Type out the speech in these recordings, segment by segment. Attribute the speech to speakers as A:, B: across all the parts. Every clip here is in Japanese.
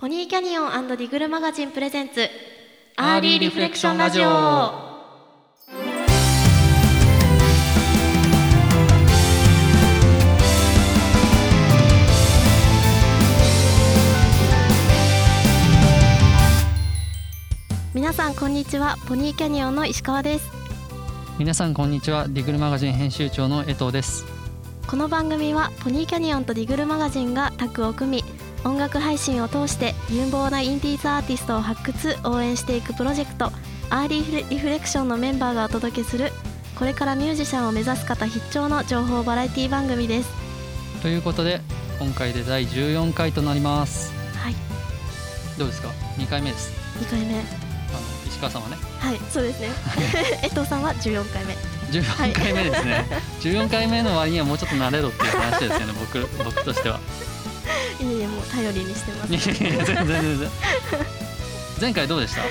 A: ポニーキャニオンディグルマガジンプレゼンツアーリーリフレクションラジオ。皆さんこんにちはポニーキャニオンの石川です。
B: 皆さんこんにちはディグルマガジン編集長の江藤です。
A: この番組はポニーキャニオンとディグルマガジンがタッグを組み音楽配信を通して有望なインディーズアーティストを発掘応援していくプロジェクトアーリーリフレクションのメンバーがお届けするこれからミュージシャンを目指す方必聴の情報バラエティ番組です。
B: ということで今回で第14回となります。
A: はい。
B: どうですか？2回目です。
A: 2回目。
B: あの石川さんはね。
A: はいそうですね。江藤さんは14回目。
B: 14回目ですね、はい、14回目の割にはもうちょっと慣れろっていう話ですよね僕僕としてはい
A: えいえもう頼りにしてます。
B: 全然全然。前回どうでした？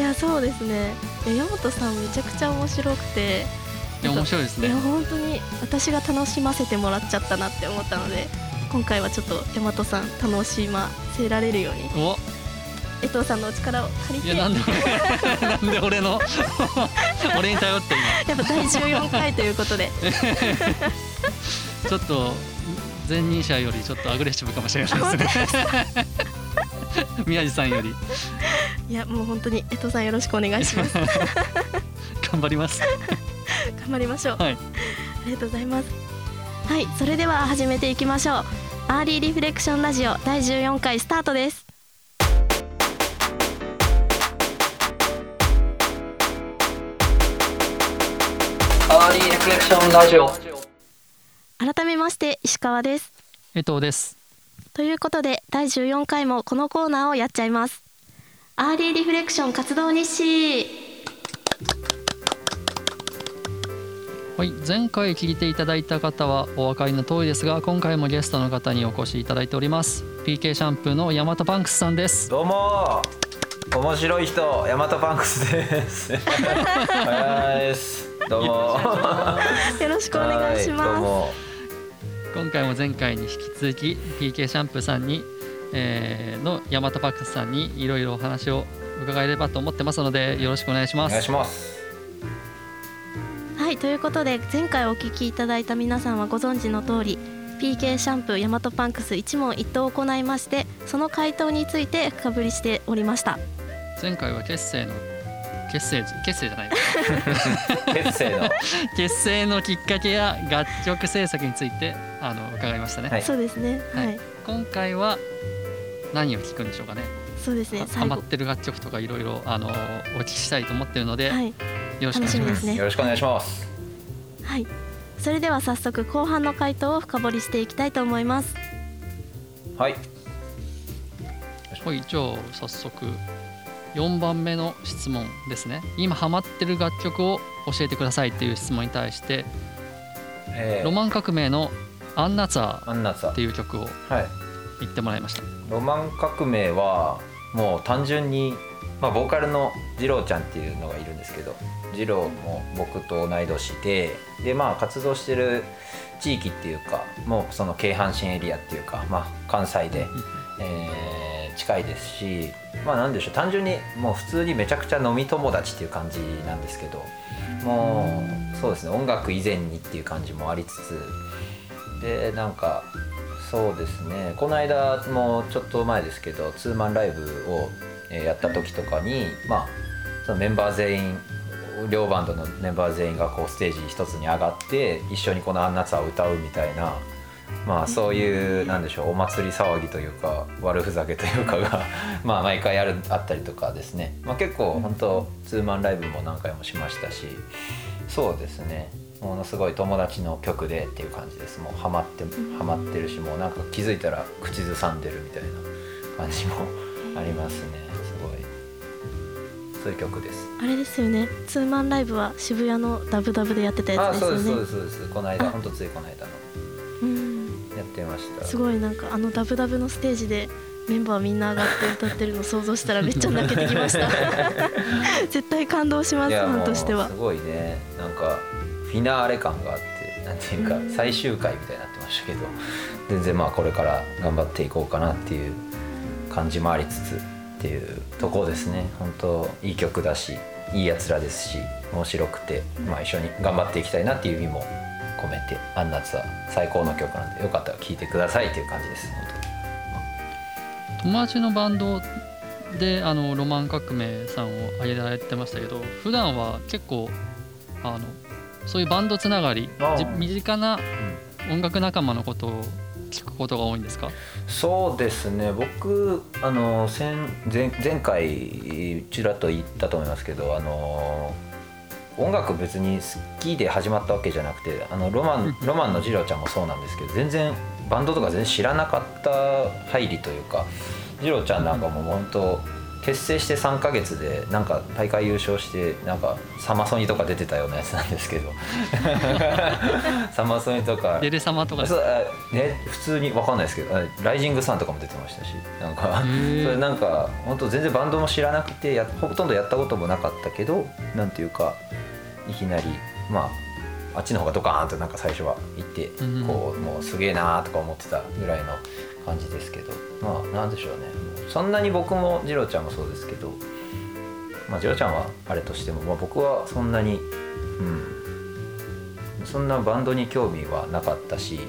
A: いやそうですね。山本さんめちゃくちゃ面白くて。
B: いや面白いですね。
A: いや本当に私が楽しませてもらっちゃったなって思ったので今回はちょっと大和さん楽しませられるように。
B: お。
A: 江藤さんのお力を借りて。
B: いやなんでなんで俺の 俺に頼って
A: 今。やっぱ第14回ということで。
B: ちょっと前任者よりちょっとアグレッシブかもしれないですね。宮地さんより。
A: いやもう本当に江藤さんよろしくお願いします。
B: 頑張ります。
A: 頑張りましょう、
B: はい、あ
A: りがとうございます。はいそれでは始めていきましょう。アーリーリフレクションラジオ第14回スタートです。
B: アーリーリフレクションラジオ
A: 改めまして石川です。
B: 江藤です。
A: ということで第14回もこのコーナーをやっちゃいます。アーリーリフレクション活動日誌。
B: はい前回聞いていただいた方はお分かりの通りですが今回もゲストの方にお越しいただいております。PK シャンプーのヤマトパンクスさんです。
C: どうも。面白い人ヤマトパンクスです。です。どうも。
A: よろしくお願いします
B: 今回も前回に引き続き PK シャンプーさんに、えー、のヤマトパンクスさんにいろいろお話を伺えればと思ってますのでよろしくお願いします。お
C: 願いします
A: はいということで前回お聞きいただいた皆さんはご存知の通り PK シャンプーヤマトパンクス一問一答を行いましてその回答について深掘りしておりました
B: 前回は結成の結成結成じゃない。
C: 結成の。
B: 結成のきっかけや楽曲制作についてあの伺いましたね、
A: はい、そうですね、はい、
B: 今回は何を聞くんでしょうかね。
A: そうですね。
B: ハマってる楽曲とかいろいろあのお聞きしたいと思ってるので、はい、よろしくお願いします、
C: ね、よろしくお願いします。
A: はい。それでは早速後半の回答を深掘りしていきたいと思います。
C: はい。
B: はいじゃあ早速4番目の質問ですね。今ハマってる楽曲を教えてくださいっていう質問に対して、えー、ロマン革命の「アンナツァー」っていう曲を言ってもらいました、はい、
C: ロマン革命はもう単純に、まあ、ボーカルの二郎ちゃんっていうのがいるんですけど二郎も僕と同い年ででまあ活動してる地域っていうかもうその京阪神エリアっていうか、まあ、関西で、えー、近いですしまあなんでしょう単純にもう普通にめちゃくちゃ飲み友達っていう感じなんですけどもうそうですね音楽以前にっていう感じもありつつでなんかそうですねこの間もちょっと前ですけどツーマンライブをやった時とかにまあそのメンバー全員両バンドのメンバー全員がこうステージ一つに上がって一緒にこの「アンナツァ」を歌うみたいなまあそういうなんでしょうお祭り騒ぎというか悪ふざけというかが まあ毎回あるあったりとかですね、まあ、結構本当ツーマンライブも何回もしましたしそうですね。ものすごい友達の曲でっていう感じです。もうハマってハマってるしもうなんか気づいたら口ずさんでるみたいな感じも ありますね。すごい。そういう曲です。
A: あれですよね。ツーマンライブは渋谷のダブダブでやってたやつですよね。
C: そうですそうですそうです。この間本当ついこの間のやってました。
A: すごいなんかあのダブダブのステージでメンバーみんな上がって歌ってるの想像したらめっちゃ泣けてきました。絶対感動しますファンとしては。
C: すごいね。なんかフィナーレ感があってなんていうか最終回みたいになってましたけど全然まあこれから頑張っていこうかなっていう感じもありつつっていうとこですね。本当いい曲だしいいやつらですし面白くて、まあ、一緒に頑張っていきたいなっていう意味も込めて「アンナツ」は最高の曲なんでよかったら聴いてくださいっていう感じです。本
B: 当。友達のバンドであのロマン革命さんを挙げられてましたけど普段は結構あのそういうバンドつながり身近な音楽仲間のことを聞くことが多いんですか？
C: そうですね。僕あの前前回ちらっと言ったと思いますけどあの音楽別に好きで始まったわけじゃなくてあのロマンロマンの次郎ちゃんもそうなんですけど全然バンドとか全然知らなかった入りというか次郎ちゃんなんかも本当結成して3か月でなんか大会優勝してなんかサマソニとか出てたようなやつなんですけど。サマソニとか。
B: デレサマとか
C: ね普通に分かんないですけどライジングサンとかも出てましたしなんか。それなんか本当全然バンドも知らなくてやほとんどやったこともなかったけどなんていうかいきなりまああっちの方がドカーンとなんか最初は行って、こうもうすげえなーとか思ってたぐらいの感じですけど。まあなんでしょうね。そんなに僕も次郎ちゃんもそうですけど。まあ次郎ちゃんはあれとしても、まあ、僕はそんなにうん。そんなバンドに興味はなかったし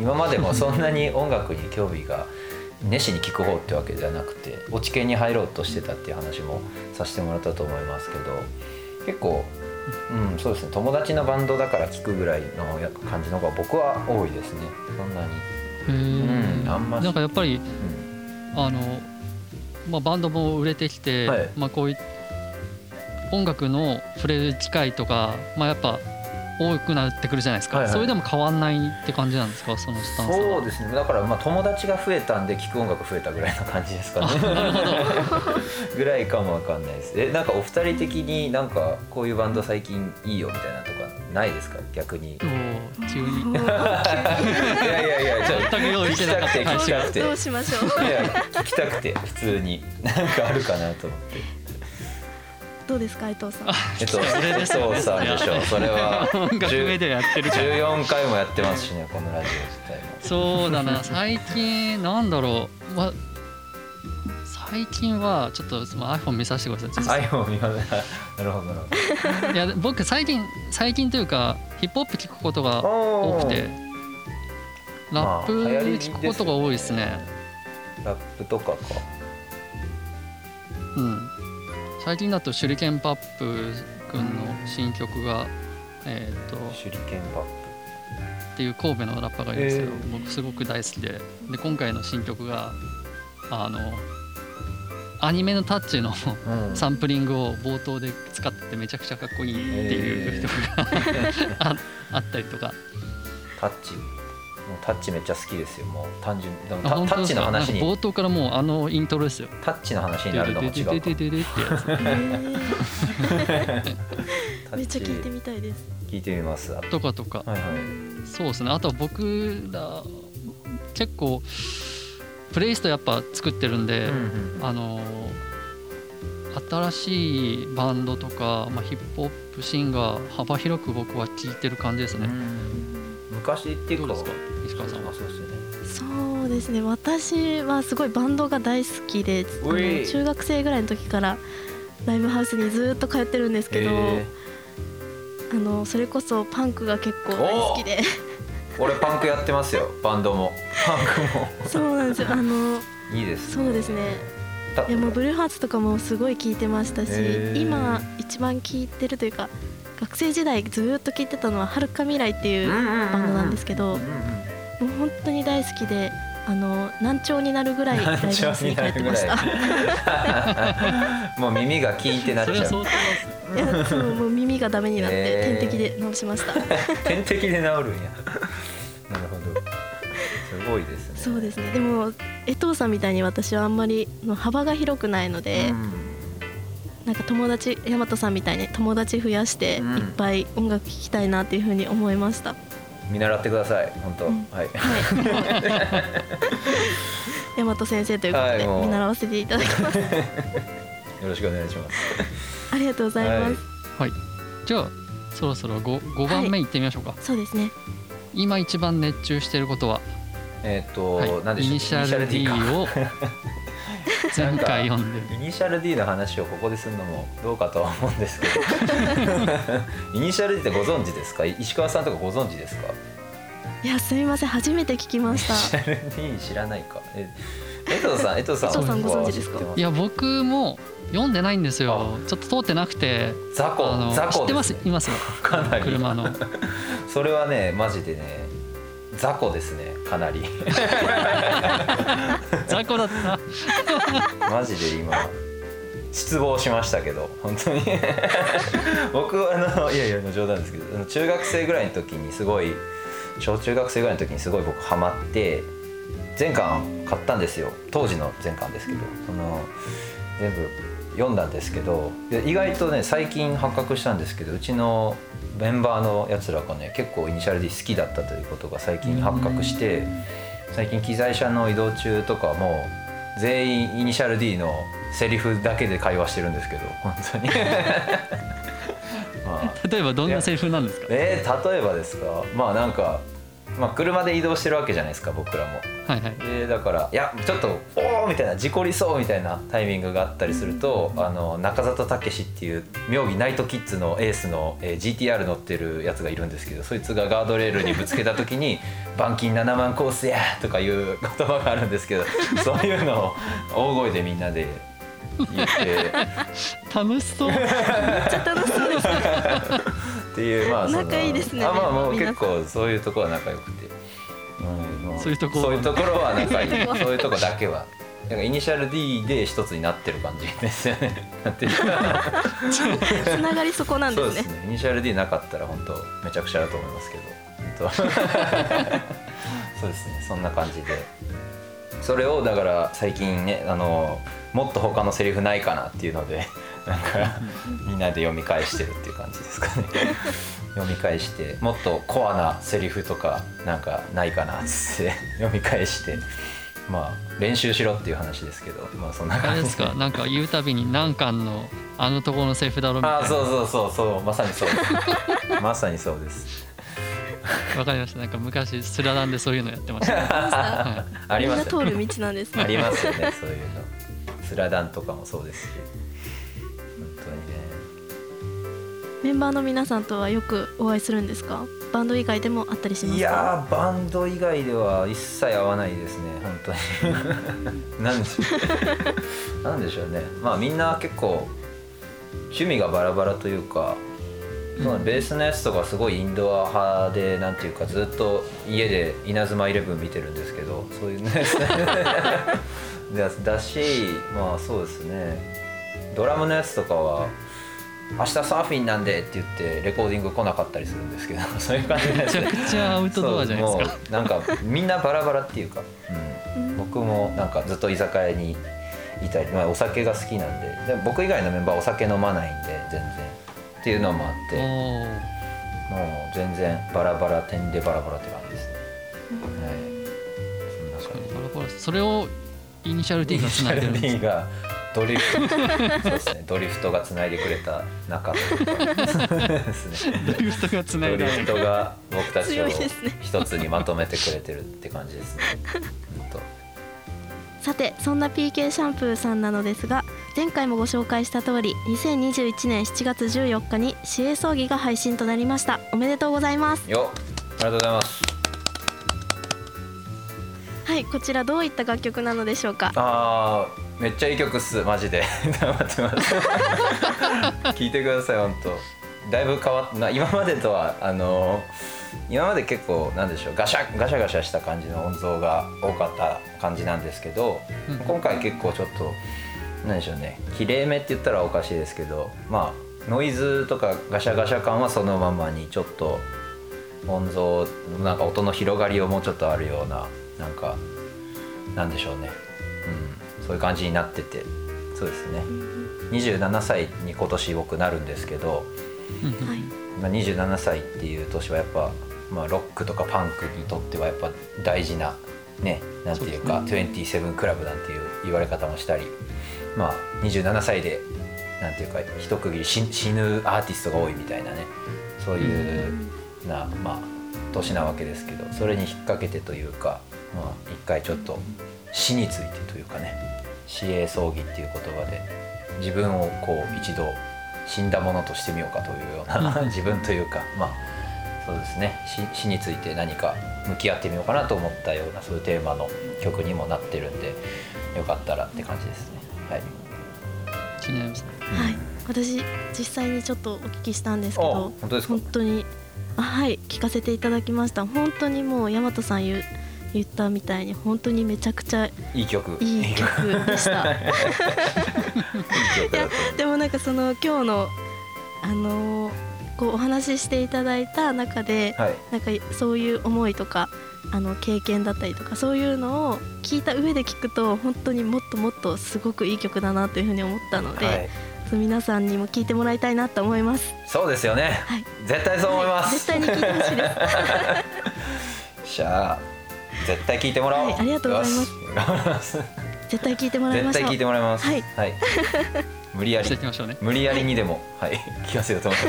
C: 今までもそんなに音楽に興味が熱心に聴く方ってわけではなくて落ち研に入ろうとしてたっていう話もさせてもらったと思いますけど結構うん、そうですね。友達のバンドだから聴くぐらいの感じの方が僕は多いですね。そんなに。
B: うん、あんまなんかやっぱり、うん、あの、まあ、バンドも売れてきて、はい、まあ、こういう音楽の触れる機会とか、まあ、やっぱ多くなってくるじゃないですか、はいはい、それでも変わんないって感じなんですか？そのスタンス
C: そうですね。だからまあ友達が増えたんで聴く音楽増えたぐらいな感じですかね。ぐらいかもわかんないです。えなんかお二人的になんかこういうバンド最近いいよみたいなとかないですか？逆に。
B: 急に。いや
C: いやいや
B: 全く用意してなかった
A: 聞きたくてどうしましょう。
C: いや聞きたくて普通に。なんかあるかなと思って
A: どうですか伊藤さん？
C: えっと、それでそうさんでしょう。それは
B: 学でやってる。
C: 十四回もやってますしね、このラジオ自体
B: も。そうだな、最近なんだろう、ま最近はちょっと iPhone 見させてくだ
C: さい。iPhone 見まなるほどなる
B: ほど。いや僕最近最近というかヒップホップ聞くことが多くて、ラップ聞くことが多いですね。
C: ラップとかか。
B: うん。最近だと手裏剣パップ君の新曲が、えっ、ー、と
C: 手裏剣パップ。
B: っていう神戸のラッパーがいるんですけど、僕すごく大好きでで今回の新曲があのアニメのタッチのサンプリングを冒頭で使っててめちゃくちゃかっこいいっていう曲が ああったりとか。
C: タッチタッチめっちゃ好きですよ。もう単純でもタタッチの話に。
B: 冒頭からもうあのイントロですよ。
C: タッチの話になるのも違うかめっちゃ
A: 聞いてみたいです。
C: 聞いてみます。
B: とかとか、はいはい、そうですね。あと僕ら結構プレイストやっぱ作ってるんで、うんうん、あの新しいバンドとか、まあ、ヒップホップシンガー幅広く僕は聴いてる感じですね。
C: 昔っていうか
B: 石川さんは。
A: そうですよねそうですね。私はすごいバンドが大好きで中学生ぐらいの時からライブハウスにずっと通ってるんですけど、あのそれこそパンクが結構大好きで。
C: 俺パンクやってますよ。バンドも。パンクも。
A: そうなんですよ。あの
C: いいです、
A: ね、そうですね。いやもうブルーハーツとかもすごい聴いてましたし今一番聴いてるというか学生時代ずっと聴いてたのははるか未来っていうバンドなんですけどもう本当に大好きであの難聴になるぐらいライに帰ってました。
C: もう耳がキーンってなっちゃう。い
A: やそうもう耳がダメになって、えー、点滴で治しました。
C: 点滴で治るんや。なるほど。すごいですね。
A: そうですね。でも江藤さんみたいに私はあんまりの幅が広くないので、うんなんか友達大和さんみたいに友達増やしていっぱい音楽聴きたいなっていうふうに思いました、
C: 見習ってください本当、うん、はい、はい、
A: 大和先生ということで、見習わせていただきます。よ
C: ろしくお願いします。
A: ありがとうございます。
B: はい、じゃあそろそろ 5, 5番目いってみましょうか、
A: そうですね。
B: 今一番熱中していることは？
C: えっ、ー、と、はい、
B: 何でしょうイニシャル D を前回読ん
C: でイニシャル D の話をここでするのもどうかとは思うんですけど。イニシャル D ってご存知ですか？石川さんとかご存知ですか？
A: いやすみません初めて聞きました。
C: イニシャル D 知らないか。え江藤さん江藤さん
A: さんご存知ですか？
B: いや僕も読んでないんですよ。ちょっと通ってなくて。
C: 雑魚雑
B: 魚知ってます？います
C: かなり。
B: 車の。
C: それはねマジでね雑魚ですねかなり。
B: 雑魚だった。
C: マジで今失望しましたけど本当に。僕はあのいやいや冗談ですけど中学生ぐらいの時にすごい小中学生ぐらいの時にすごい僕ハマって全巻買ったんですよ。当時の全巻ですけど。その全部読んだんですけど意外とね最近発覚したんですけどうちのメンバーのやつらがね結構イニシャル D 好きだったということが最近発覚して最近機材車の移動中とかも全員イニシャル D のセリフだけで会話してるんですけど本当に。
B: まあ、例えばどんなセリフなんですか？
C: えー、例えばですか？まあなんかまあ、車で移動してるわけじゃないですか僕らも。
B: はいはい、
C: でだから「いやちょっとおお!」みたいな事故りそうみたいなタイミングがあったりするとあの中里武っていう妙義ナイトキッズのエースの、えー、GTR 乗ってるやつがいるんですけどそいつがガードレールにぶつけた時に「板金7万コースや!」とかいう言葉があるんですけど そういうのを大声でみんなで言って
B: 楽しそうめっ
A: ちゃ楽しそうです
C: っていうまあ
A: 仲いいですね
C: あまあもう結構そういうところは仲良くて、
B: うん、そういうとこ
C: そういうところは仲いい。そういうとこだけは。なんかイニシャル D で一つになってる感じですよね。
A: つながりそこなんですね。
C: そうですね。イニシャル D なかったら本当めちゃくちゃだと思いますけど、そうですね。そんな感じで、それをだから最近ねあのもっと他のセリフないかなっていうのでなんかみんなで読み返してるっていう感じですかね。読み返して もっとコアなセリフとかなんかないかなっつって 読み返してまあ練習しろっていう話ですけどまあそんな感じ。
B: ですか？なんか言うたびに何巻のあのところのセリフだろうみたいな。
C: あそうそうそうそう。まさにそう。まさにそうです。
B: わかりました。なんか昔スラダンでそういうのやってました、
A: はい、あります、ね、通る道なんです、
C: ね、ありますよねそういうの。スラダンとかもそうですし
A: メンバーの皆さんとはよくお会いするんですか？バンド以外でもあったりします
C: いやバンド以外では一切会わないですね本当に。なんでしょう。なんでしょうね。まあみんな結構趣味がバラバラというか、うん、ベースのやつとかすごいインドア派でなんていうかずっと家で「稲妻イレブン」見てるんですけどそういうね。だしまあそうですね。ドラムのやつとかは明日サーフィンなんでって言ってレコーディング来なかったりするんですけど そういう感じ
B: でめちゃくちゃアウトドアじゃないですか。
C: なんかみんなバラバラっていうか、うん、僕もなんかずっと居酒屋にいたり、まあ、お酒が好きなんでで僕以外のメンバーお酒飲まないんで全然。っていうのもあって。もう全然バラバラ点でバラバラって感じですね、
B: はい、そんな感じ。バラバラそれをイニシャル D がつないでるんですか
C: ドリフト。そうですね。ドリフトがつないでくれた仲です
B: ね。ドリフトがつない
C: でドリフトが僕たちを一つにまとめてくれてるって感じですね。
A: さてそんな PK シャンプーさんなのですが前回もご紹介した通り2021年7月14日に市営葬儀が配信となりました。おめでとうございます。
C: よありがとうございます。
A: はいこちらどういった楽曲なのでしょうか？
C: ああめっちゃいい曲っすマジで。黙ってます。聞いてください本当だいぶ変わった今までとはあの今まで結構なんでしょうガシャガシャガシャした感じの音像が多かった感じなんですけど、うん、今回結構ちょっと何でしょうねきれいめって言ったらおかしいですけどまあノイズとかガシャガシャ感はそのままにちょっと音像なんか音の広がりをもうちょっとあるようななんかなんでしょうね。うんそういう感じになってて。そうですね。27歳に今年僕なるんですけど、まあ、27歳っていう年はやっぱ、まあ、ロックとかパンクにとってはやっぱ大事なねなんていうかう、ね、27クラブなんていう言われ方もしたりまあ27歳でなんていうか一区切り死ぬアーティストが多いみたいなねそういうな、まあ年なわけですけどそれに引っ掛けてというか、まあ、一回ちょっと死についてというかね死営葬儀っていう言葉で自分をこう一度死んだものとしてみようかというような 自分というかまあそうですね。死死について何か向き合ってみようかなと思ったようなそういうテーマの曲にもなってるんでよかったらって感じですね。はい、
B: 気になりますね、
A: はい、私実際にちょっとお聞きしたんですけど
C: 本当ですか？
A: 本当にあはい聞かせていただきました。本当にもう大和さん言う言ったみたいに本当にめちゃくちゃ
C: いい曲。
A: いい曲でした。いやでもなんかその今日のあのーこうお話ししていただいた中で、はい、なんかそういう思いとかあの経験だったりとかそういうのを聞いた上で聞くと本当にもっともっとすごくいい曲だなというふうに思ったので、はい、皆さんにも聞いてもらいたいなと思います。
C: そうですよね、はい、絶対そう思います、
A: 絶対に聞いてほしいです。
C: じゃあ絶対聞いてもらおう、
A: ありがとうございます。絶対聞いてもらいま
C: す絶対聞いてもらいます。
A: はい、
C: はい。無理やり、
B: ね、
C: 無理やりにでも、はい、聞かせようと思って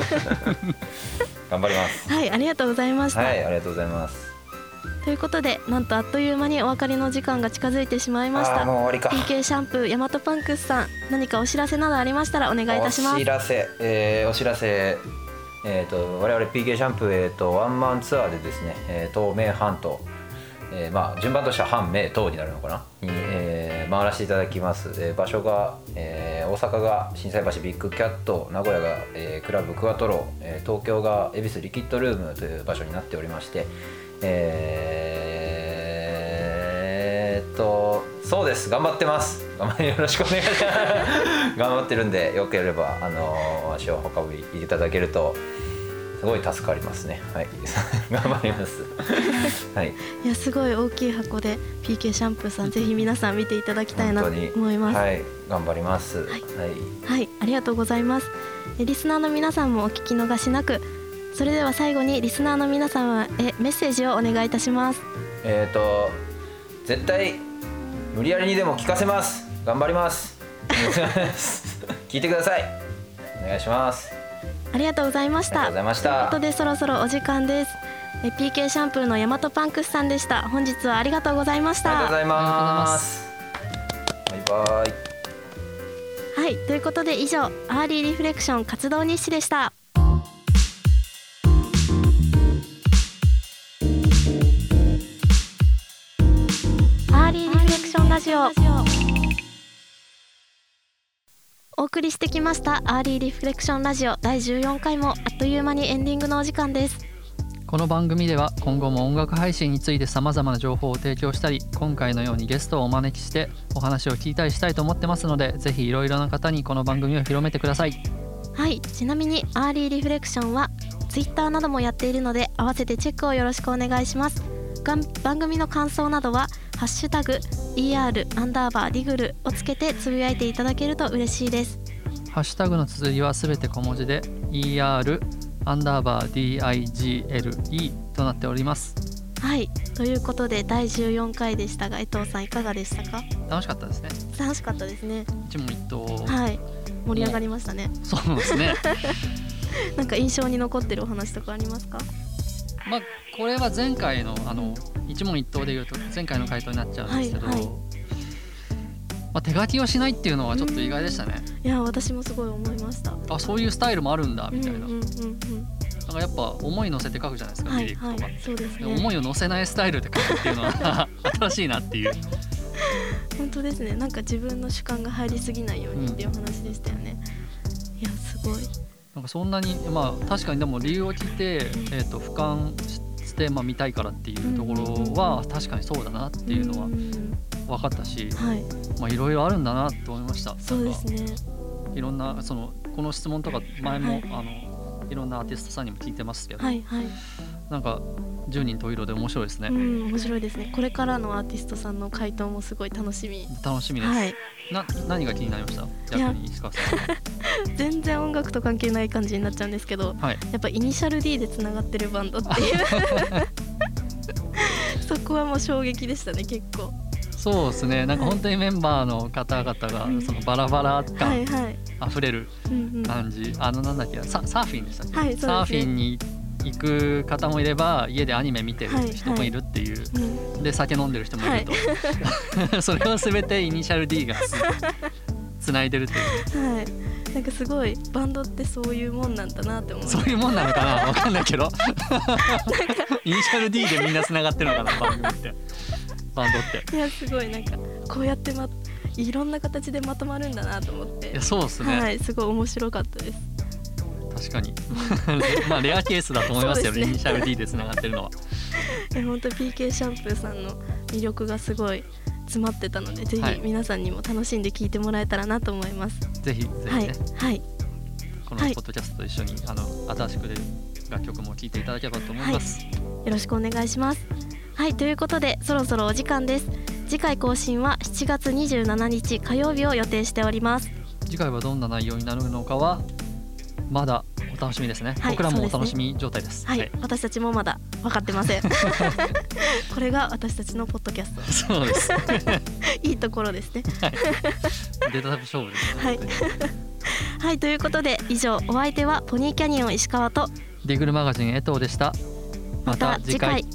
C: 頑張ります。
A: はいありがとうございました。
C: はいありがとうございます。
A: ということでなんとあっという間にお別れの時間が近づいてしまいました。
C: もう終わりか。
A: PK シャンプーヤマトパンクスさん何かお知らせなどありましたらお願いいたします。
C: お知らせ、えー、お知らせ。えーと、我々 PK シャンプー、えーと、ワンマンツアーでですね、えー、東名阪と、えーまあ、順番としては阪名東になるのかな？に、えー、回らせていただきます、えー、場所が、えー、大阪が心斎橋ビッグキャット名古屋が、えー、クラブクワトロ、えー、東京が恵比寿リキッドルームという場所になっておりまして、えー、っとそうです。頑張ってます。頑張よろしくお願いします。頑張ってるんでよければあの足を運びいただけるとすごい助かりますね。はい、頑張ります。はい。
A: いやすごい大きい箱で PK シャンプーさん ぜひ皆さん見ていただきたいなと思います。
C: はい、頑張ります。はい、はい、
A: はい、ありがとうございます。リスナーの皆さんもお聞き逃しなく。それでは最後にリスナーの皆様へメッセージをお願いいたします。
C: えっ、ー、と絶対無理やりにでも聞かせます。頑張ります。聞いてください。お願いします。
A: ありがとうございました。
C: ということ
A: でそろそろお時間です。え PK シャンプーのヤマトパンクスさんでした。本日はありがとうございました。
C: ありがとうございます。バイバイ。
A: はいということで以上アーリーリフレクション活動日誌でした。アーリーリフレクションラジオお送りしてきましたアーリーリフレクションラジオ第14回もあっという間にエンディングのお時間です
B: この番組では今後も音楽配信についてさまざまな情報を提供したり今回のようにゲストをお招きしてお話を聞いたりしたいと思ってますのでぜひいろいろな方にこの番組を広めてください
A: はいちなみにアーリーリフレクションは Twitter などもやっているので合わせてチェックをよろしくお願いします。番組の感想などはハッシュタグ ER アンダーバーディグルをつけてつぶやいていただけると嬉しいです。
B: ハッシュタグの綴りはすべて小文字で ER アンダーバー DIGLE となっております。
A: はいということで第14回でしたが江藤さんいかがでしたか？
B: 楽しかったですね。
A: 楽しかったですね。
B: 一問一答
A: はい盛り上がりましたね。
B: そうですね。
A: なんか印象に残ってるお話とかありますか？
B: まあこれは前回のあの一問一答でいうと前回の回答になっちゃうんですけど、はいはい、まあ、手書きをしないっていうのはちょっと意外でしたね。
A: いや私もすごい思いました。
B: あそういうスタイルもあるんだみたいな。うんうんうん。うんな。んかやっぱ思い乗せて書くじゃないですか、はい、リリックとか、
A: そうですね、
B: 思いを乗せないスタイルで書くっていうのは 新しいなっていう。
A: 本当ですね。なんか自分の主観が入りすぎないようにっていう話でしたよね、うん、いやすごい
B: なんかそんなにまあ確かにでも理由を聞いて、えーと、俯瞰して、まあ、見たいからっていうところは確かにそうだなっていうのは分かったし、はい、まあいろいろあるんだなと思いました。
A: そうですね
B: いろんなそのこの質問とか前も、はい、あのいろんなアーティストさんにも聞いてますけど、はいはい、なんか十人十色で面白いですね。う
A: ん、面白いですね。これからのアーティストさんの回答もすごい楽しみ。
B: 楽しみです。はい、な何が気になりました？逆に石川さ
A: ん。全然音楽と関係ない感じになっちゃうんですけど、はい、やっぱイニシャル D でつながってるバンドっていう。そこはもう衝撃でしたね結構。
B: そうですね。なんか本当にメンバーの方々がそのバラバラ感、はいはい、溢れる感じ、あのなんだっけササーフィンでしたっけ、はい、サーフィンに行く方もいれば家でアニメ見てる人もいるっていう、はいはい、で酒飲んでる人もいると、はい、それを全てイニシャル D がつないでるっていう。
A: はいなんかすごいバンドってそういうもんなんだなって思う。
B: そういうもんなのかな？わかんないけど。イニシャル D でみんなつながってるのかな？番組って。バンドって。
A: いやすごいなんかこうやってまいろんな形でまとまるんだなと思って。い
B: やそうですね。
A: はいすごい面白かったです。
B: 確かに。まあレアケースだと思いますよね。イニシャル D でつながってるのは。
A: え本当 PK シャンプーさんの魅力がすごい詰まってたのでぜひ皆さんにも楽しんで聞いてもらえたらなと思います、
B: ぜひぜひね、はい、
A: はい、
B: このポッドキャストと一緒に、あの新しく楽曲も聴いていただければと思います、
A: よろしくお願いします。はいということでそろそろお時間です。次回更新は7月27日火曜日を予定しております。
B: 次回はどんな内容になるのかはまだお楽しみですね、はい、僕らもお楽しみ状態です、
A: はい、はい、私たちもまだ分かってません。これが私たちのポッドキャスト。
B: そうです
A: いいところですね、
B: はい、データ勝負です、
A: ね、はい。はいということで以上お相手はポニーキャニオン石川と
B: ディグルマガジン江藤でした。
A: また次回